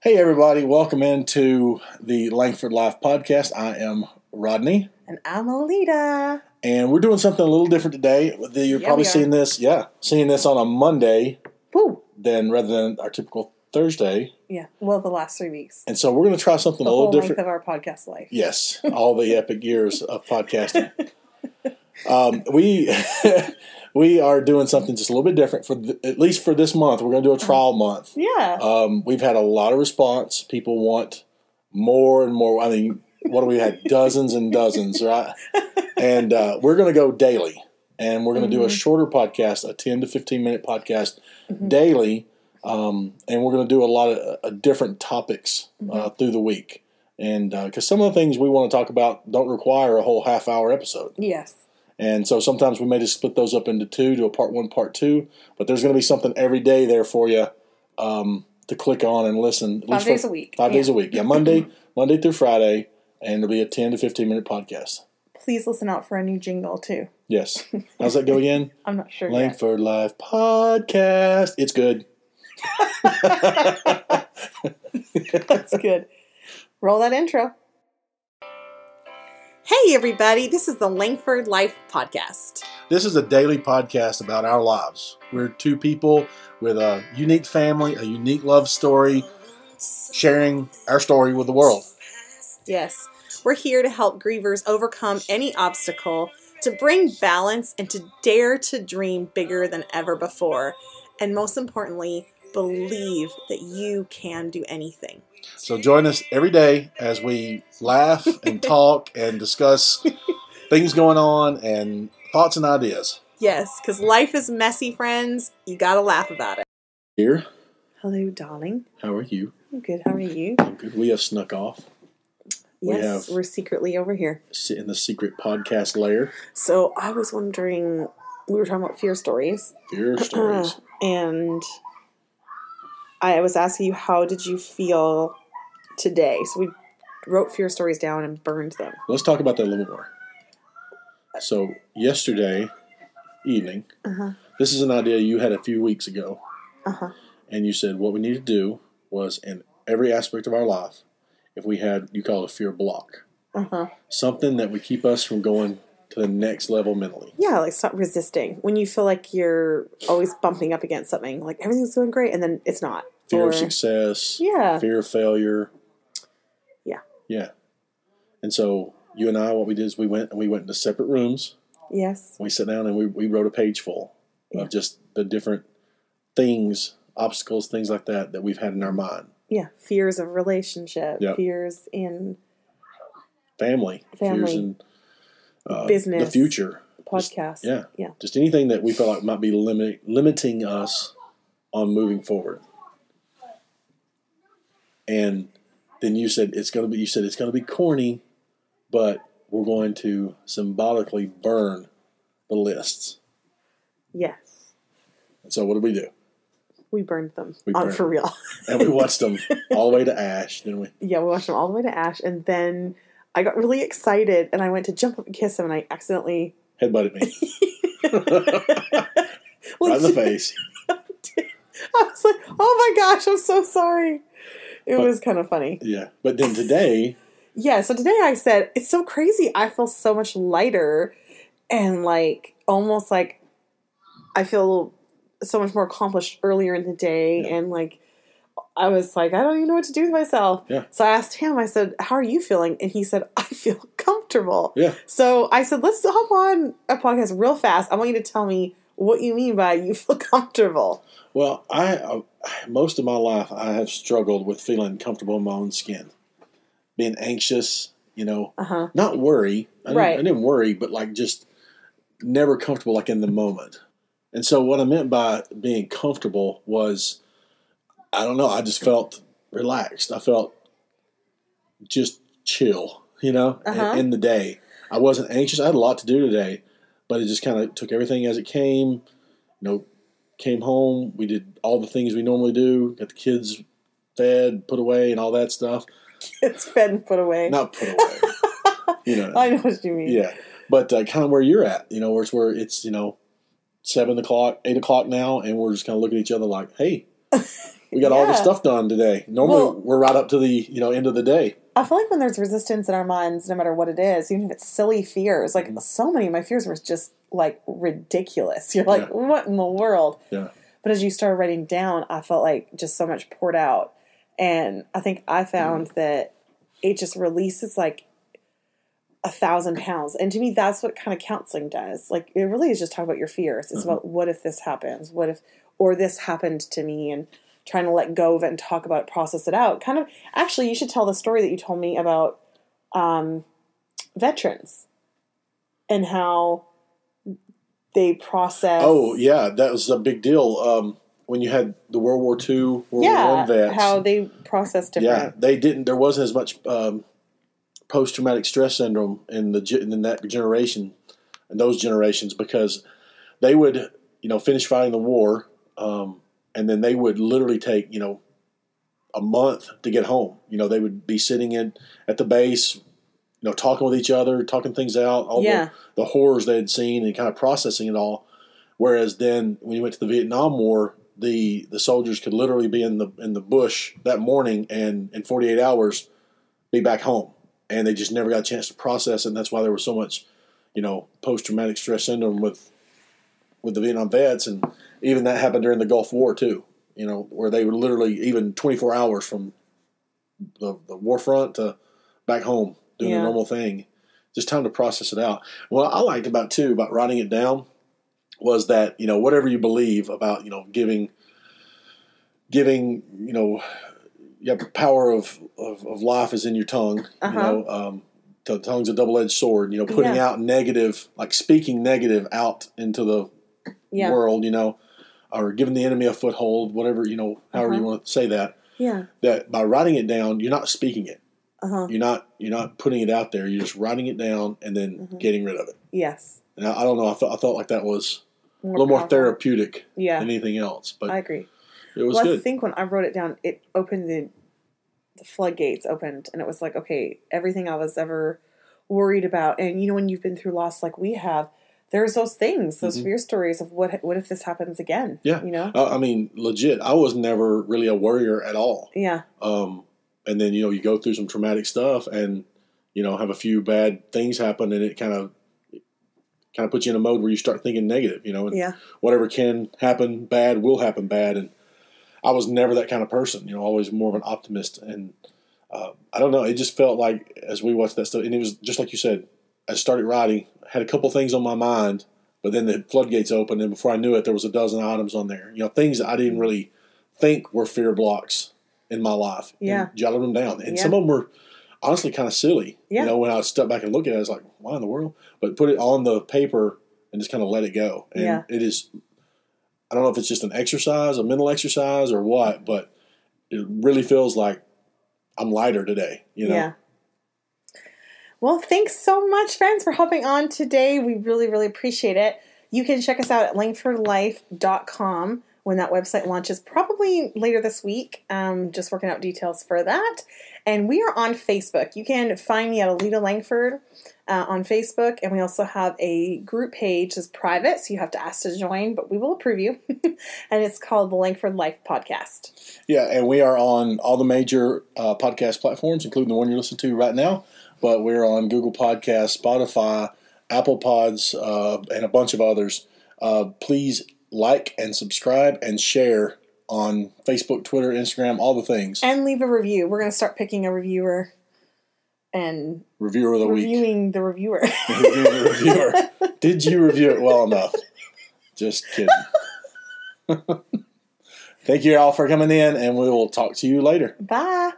Hey, everybody, welcome into the Langford Life podcast. I am Rodney, And I'm Alita. and we're doing something a little different today. You're Yeah, probably seeing this, yeah, seeing this on a Monday Woo! than rather than our typical Thursday. Yeah, well, the last three weeks. And so we're going to try something The a little different. of our podcast life. Yes, all the epic years of podcasting. Um, we we are doing something just a little bit different for at least for this month. We're going to do a trial month. Yeah. Um, we've had a lot of response. People want more and more. I mean, what do we had? Dozens and dozens, right? And uh, we're going to go daily, and we're going to do a Mhm. shorter podcast, a ten to fifteen minute podcast Mhm. daily, um, and we're going to do a lot of uh, different topics Mm-hmm. uh, through the week. And because some of the things we want to talk about don't require a whole half hour episode. yes. And so sometimes we may just split those up into two, do a part one, part two. But there's going to be something every day there for you um, to click on and listen. at Five least days a week. Five Yeah. days a week. Yeah, Monday, Monday through Friday, and it'll be a ten to fifteen minute podcast. Please listen out for a new jingle, too. Yes. How's that go again? I'm not sure yet. Langford Life Podcast. It's good. That's good. Roll that intro. Hey, everybody. This is the Langford Life Podcast. This is a daily podcast about our lives. We're two people with a unique family, a unique love story, sharing our story with the world. Yes. We're here to help grievers overcome any obstacle, to bring balance, and to dare to dream bigger than ever before. And most importantly, believe that you can do anything. So join us every day as we laugh and talk and discuss things going on and thoughts and ideas. Yes, because life is messy, friends. You gotta laugh about it. Here, Hello, darling. how are you? I'm good. How are you? I'm good. We have snuck off We Yes, have- we're secretly over here. in the secret podcast layer. So I was wondering, we were talking about fear stories, Fear stories. and I was asking you, how did you feel today? So we wrote fear stories down and burned them. Let's talk about that a little more. So yesterday evening, Uh huh. this is an idea you had a few weeks ago, Uh huh. and you said what we need to do was in every aspect of our life, if we had you call it a fear block, Uh huh. something that would keep us from going to the next level mentally. Yeah, like stop resisting when you feel like you're always bumping up against something, like everything's going great, and then it's not. Fear Or- of success, Yeah. fear of failure. Yeah. Yeah. And so you and I, what we did is we went and we went into separate rooms. Yes. We sat down and we, we wrote a page full Yeah. of just the different things, obstacles, things like that that we've had in our mind. Yeah. Fears of relationship. Yep. Fears in Family, fears Family. in uh, the Business. future. Just- yeah. Yeah. Just anything that we felt like might be limit, limiting us on moving forward. And then you said it's going to be. You said it's going to be corny, but we're going to symbolically burn the lists. Yes. And so what did we do? We burned them. We on burned for real. And we watched them all the way to Ash. Then we yeah, we watched them all the way to Ash, and then I got really excited, and I went to jump up and kiss him, and I accidentally headbutted me Well, right in the face. I was like, "Oh my gosh, I'm so sorry." It But- was kind of funny. Yeah, but then today, Yeah, so today I said, "It's so crazy. I feel so much lighter, and like almost like I feel so much more accomplished earlier in the day, Yeah. and like." I was like, I don't even know what to do with myself. Yeah. So I asked him, I said, How are you feeling? And he said, I feel comfortable. yeah, So I said, let's hop on a podcast real fast. I want you to tell me what you mean by you feel comfortable. Well, I uh, most of my life I have struggled with feeling comfortable in my own skin, being anxious. You know, Uh huh. not worry. I didn't, Right. I didn't worry, but like just never comfortable, like in the moment. And so, what I meant by being comfortable was, I don't know. I just felt relaxed. I felt just chill. You know, in- Uh-huh. in, the day. I wasn't anxious. I had a lot to do today, but it just kind of took everything as it came. You know, came home. We did all the things we normally do. Got the kids fed, put away, and all that stuff. It's fed and put away. Not put away. you know. I know what you mean. Yeah, but uh, kind of where you're at, you know, where it's where it's you know seven o'clock, eight o'clock now, and we're just kind of looking at each other like, "Hey, we got all the stuff done today. Normally, Well- we're right up to the you know end of the day. I feel like when there's resistance in our minds, no matter what it is, even if it's silly fears, like Mm-hmm. so many of my fears were just like ridiculous. You're like, Yeah. what in the world? Yeah. But as you started writing down, I felt like just so much poured out. And I think I found that it just releases like a thousand pounds. And to me, that's what kind of counseling does. Like, it really is just talking about your fears. It's about what if this happens? What if, or this happened to me? And trying to let go of it and talk about it, process it out. Kind of, actually, you should tell the story that you told me about um, veterans and how they process. Oh yeah, that was a big deal. Um, when you had the World War II, World War yeah, One vets, how they process yeah, they didn't. There wasn't as much um, post traumatic stress syndrome in the in that generation, and those generations because they would you know finish fighting the war, um, and then they would literally take you know a month to get home. You know they would be sitting in at the base, you know talking with each other, talking things out, all Yeah. the, the horrors they had seen, and kind of processing it all. Whereas then when you went to the Vietnam War, the the soldiers could literally be in the in the bush that morning and in 48 hours be back home, and they just never got a chance to process it. And that's why there was so much, you know, post traumatic stress syndrome with with the Vietnam vets, and even that happened during the Gulf War too. You know, where they were literally even 24 hours from the, the war front to back home doing Yeah. the normal thing. Just time to process it out. What I liked about too about writing it down was that you know whatever you believe about you know giving giving you know you have the power of, of, of life is in your tongue Uh-huh. you know um, the tongue's a double-edged sword you know putting Yeah. out negative like speaking negative out into the Yeah. world you know or giving the enemy a foothold whatever you know however you Uh-huh. want to say that Yeah. that by writing it down you're not speaking it Uh huh. you're not you're not putting it out there you're just writing it down and then Mhm. getting rid of it Yes. and I, I don't know I felt, I felt like that was More a little more therapeutic Yeah. than anything else but I agree. it was well, I think when I wrote it down, it opened the, the floodgates opened, and it was like, okay, everything I was ever worried about, and you know, when you've been through loss like we have, there's those things, those Mhm. fear stories of what what if this happens again? Yeah. you know, Uh, I mean, legit. I was never really a worrier at all. yeah, Um, and then you know you go through some traumatic stuff, and you know have a few bad things happen, and it kind of kind of puts you in a mode where you start thinking negative. You know, and yeah, whatever can happen bad will happen bad, and I was never that kind of person. You know, always more of an optimist, and uh, I don't know. It just felt like as we watched that stuff, and it was just like you said. I started writing, had a couple things on my mind, but then the floodgates opened, and before I knew it, there was a dozen items on there. You know, things that I didn't mm-hmm. really think were fear blocks in my life. and Yeah. jotted them down, and Yeah. some of them were honestly kind of silly. Yeah. You know, when I step back and look at it, I was like, "Why in the world?" But put it on the paper and just kind of let it go. And Yeah. it is. I don't know if it's just an exercise, a mental exercise, or what, but it really feels like I'm lighter today. You know. yeah. Well, thanks so much, friends, for hopping on today. We really, really appreciate it. You can check us out at langfordlife.com when that website launches, probably later this week. Um, just working out details for that. And we are on Facebook. You can find me at Alita Langford uh, on Facebook. And we also have a group page that's private, so you have to ask to join, but we will approve you. and it's called the Langford Life Podcast. Yeah, and we are on all the major uh, podcast platforms, including the one you're listening to right now. But we're on Google Podcasts, Spotify, Apple Pods, uh, and a bunch of others. Uh, please like and subscribe and share on Facebook, Twitter, Instagram, all the things. And leave a review. We're going to start picking a reviewer and Reviewer of the week. reviewing the reviewer. Review the reviewer. Did you review it well enough? Just kidding. Thank you all for coming in, and we will talk to you later. Bye.